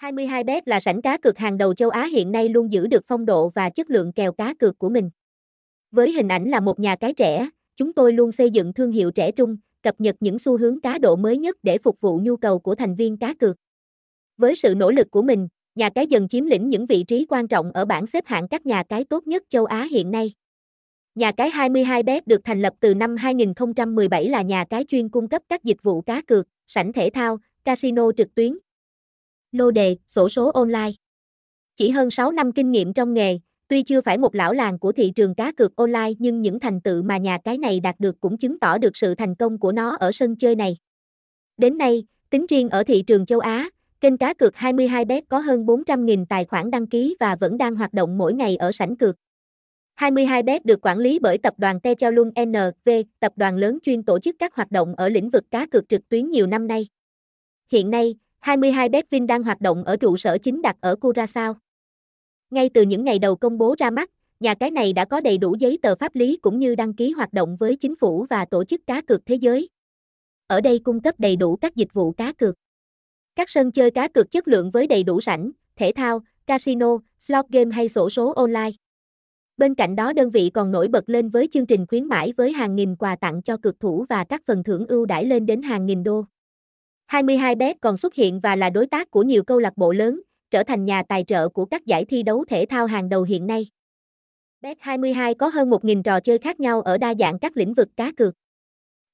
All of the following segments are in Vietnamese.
22bet là sảnh cá cược hàng đầu châu Á hiện nay luôn giữ được phong độ và chất lượng kèo cá cược của mình. Với hình ảnh là một nhà cái trẻ, chúng tôi luôn xây dựng thương hiệu trẻ trung, cập nhật những xu hướng cá độ mới nhất để phục vụ nhu cầu của thành viên cá cược. Với sự nỗ lực của mình, nhà cái dần chiếm lĩnh những vị trí quan trọng ở bảng xếp hạng các nhà cái tốt nhất châu Á hiện nay. Nhà cái 22bet được thành lập từ năm 2017 là nhà cái chuyên cung cấp các dịch vụ cá cược, sảnh thể thao, casino trực tuyến, lô đề, sổ số online. Chỉ hơn 6 năm kinh nghiệm trong nghề, tuy chưa phải một lão làng của thị trường cá cược online nhưng những thành tựu mà nhà cái này đạt được cũng chứng tỏ được sự thành công của nó ở sân chơi này. Đến nay, tính riêng ở thị trường châu Á, kênh cá cược 22bet có hơn 400.000 tài khoản đăng ký và vẫn đang hoạt động mỗi ngày ở sảnh cược. 22bet được quản lý bởi tập đoàn Techalung NV, tập đoàn lớn chuyên tổ chức các hoạt động ở lĩnh vực cá cược trực tuyến nhiều năm nay. Hiện nay, 22 Betvin đang hoạt động ở trụ sở chính đặt ở Curaçao. Ngay từ những ngày đầu công bố ra mắt, nhà cái này đã có đầy đủ giấy tờ pháp lý cũng như đăng ký hoạt động với chính phủ và tổ chức cá cược thế giới. Ở đây cung cấp đầy đủ các dịch vụ cá cược. Các sân chơi cá cược chất lượng với đầy đủ sảnh, thể thao, casino, slot game hay sổ số online. Bên cạnh đó đơn vị còn nổi bật lên với chương trình khuyến mãi với hàng nghìn quà tặng cho cực thủ và các phần thưởng ưu đãi lên đến hàng nghìn đô. 22bet còn xuất hiện và là đối tác của nhiều câu lạc bộ lớn, trở thành nhà tài trợ của các giải thi đấu thể thao hàng đầu hiện nay. Bet22 có hơn 1.000 trò chơi khác nhau ở đa dạng các lĩnh vực cá cược.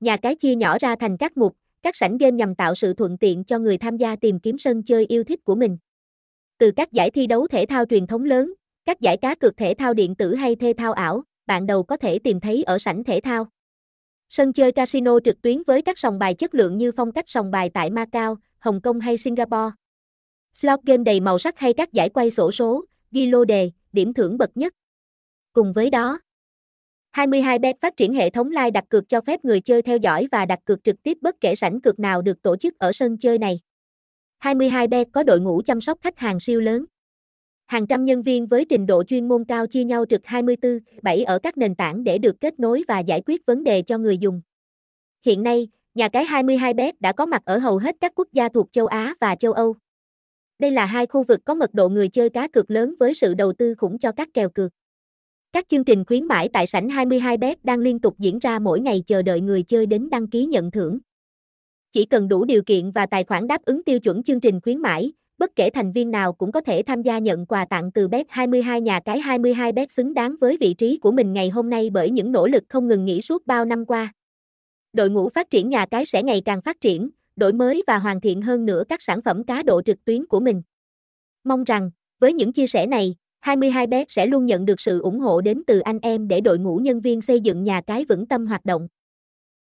Nhà cái chia nhỏ ra thành các mục, các sảnh game nhằm tạo sự thuận tiện cho người tham gia tìm kiếm sân chơi yêu thích của mình. Từ các giải thi đấu thể thao truyền thống lớn, các giải cá cược thể thao điện tử hay thể thao ảo, bạn đầu có thể tìm thấy ở sảnh thể thao. Sân chơi casino trực tuyến với các sòng bài chất lượng như phong cách sòng bài tại Macau, Hồng Kông hay Singapore. Slot game đầy màu sắc hay các giải quay sổ số, ghi lô đề, điểm thưởng bậc nhất. Cùng với đó, 22bet phát triển hệ thống live đặt cược cho phép người chơi theo dõi và đặt cược trực tiếp bất kể sảnh cược nào được tổ chức ở sân chơi này. 22bet có đội ngũ chăm sóc khách hàng siêu lớn hàng trăm nhân viên với trình độ chuyên môn cao chia nhau trực 24/7 ở các nền tảng để được kết nối và giải quyết vấn đề cho người dùng. Hiện nay, nhà cái 22bet đã có mặt ở hầu hết các quốc gia thuộc châu Á và châu Âu. Đây là hai khu vực có mật độ người chơi cá cược lớn với sự đầu tư khủng cho các kèo cược. Các chương trình khuyến mãi tại sảnh 22bet đang liên tục diễn ra mỗi ngày chờ đợi người chơi đến đăng ký nhận thưởng. Chỉ cần đủ điều kiện và tài khoản đáp ứng tiêu chuẩn chương trình khuyến mãi, bất kể thành viên nào cũng có thể tham gia nhận quà tặng từ Bet 22 nhà cái 22 Bet xứng đáng với vị trí của mình ngày hôm nay bởi những nỗ lực không ngừng nghỉ suốt bao năm qua. Đội ngũ phát triển nhà cái sẽ ngày càng phát triển, đổi mới và hoàn thiện hơn nữa các sản phẩm cá độ trực tuyến của mình. Mong rằng, với những chia sẻ này, 22bet sẽ luôn nhận được sự ủng hộ đến từ anh em để đội ngũ nhân viên xây dựng nhà cái vững tâm hoạt động.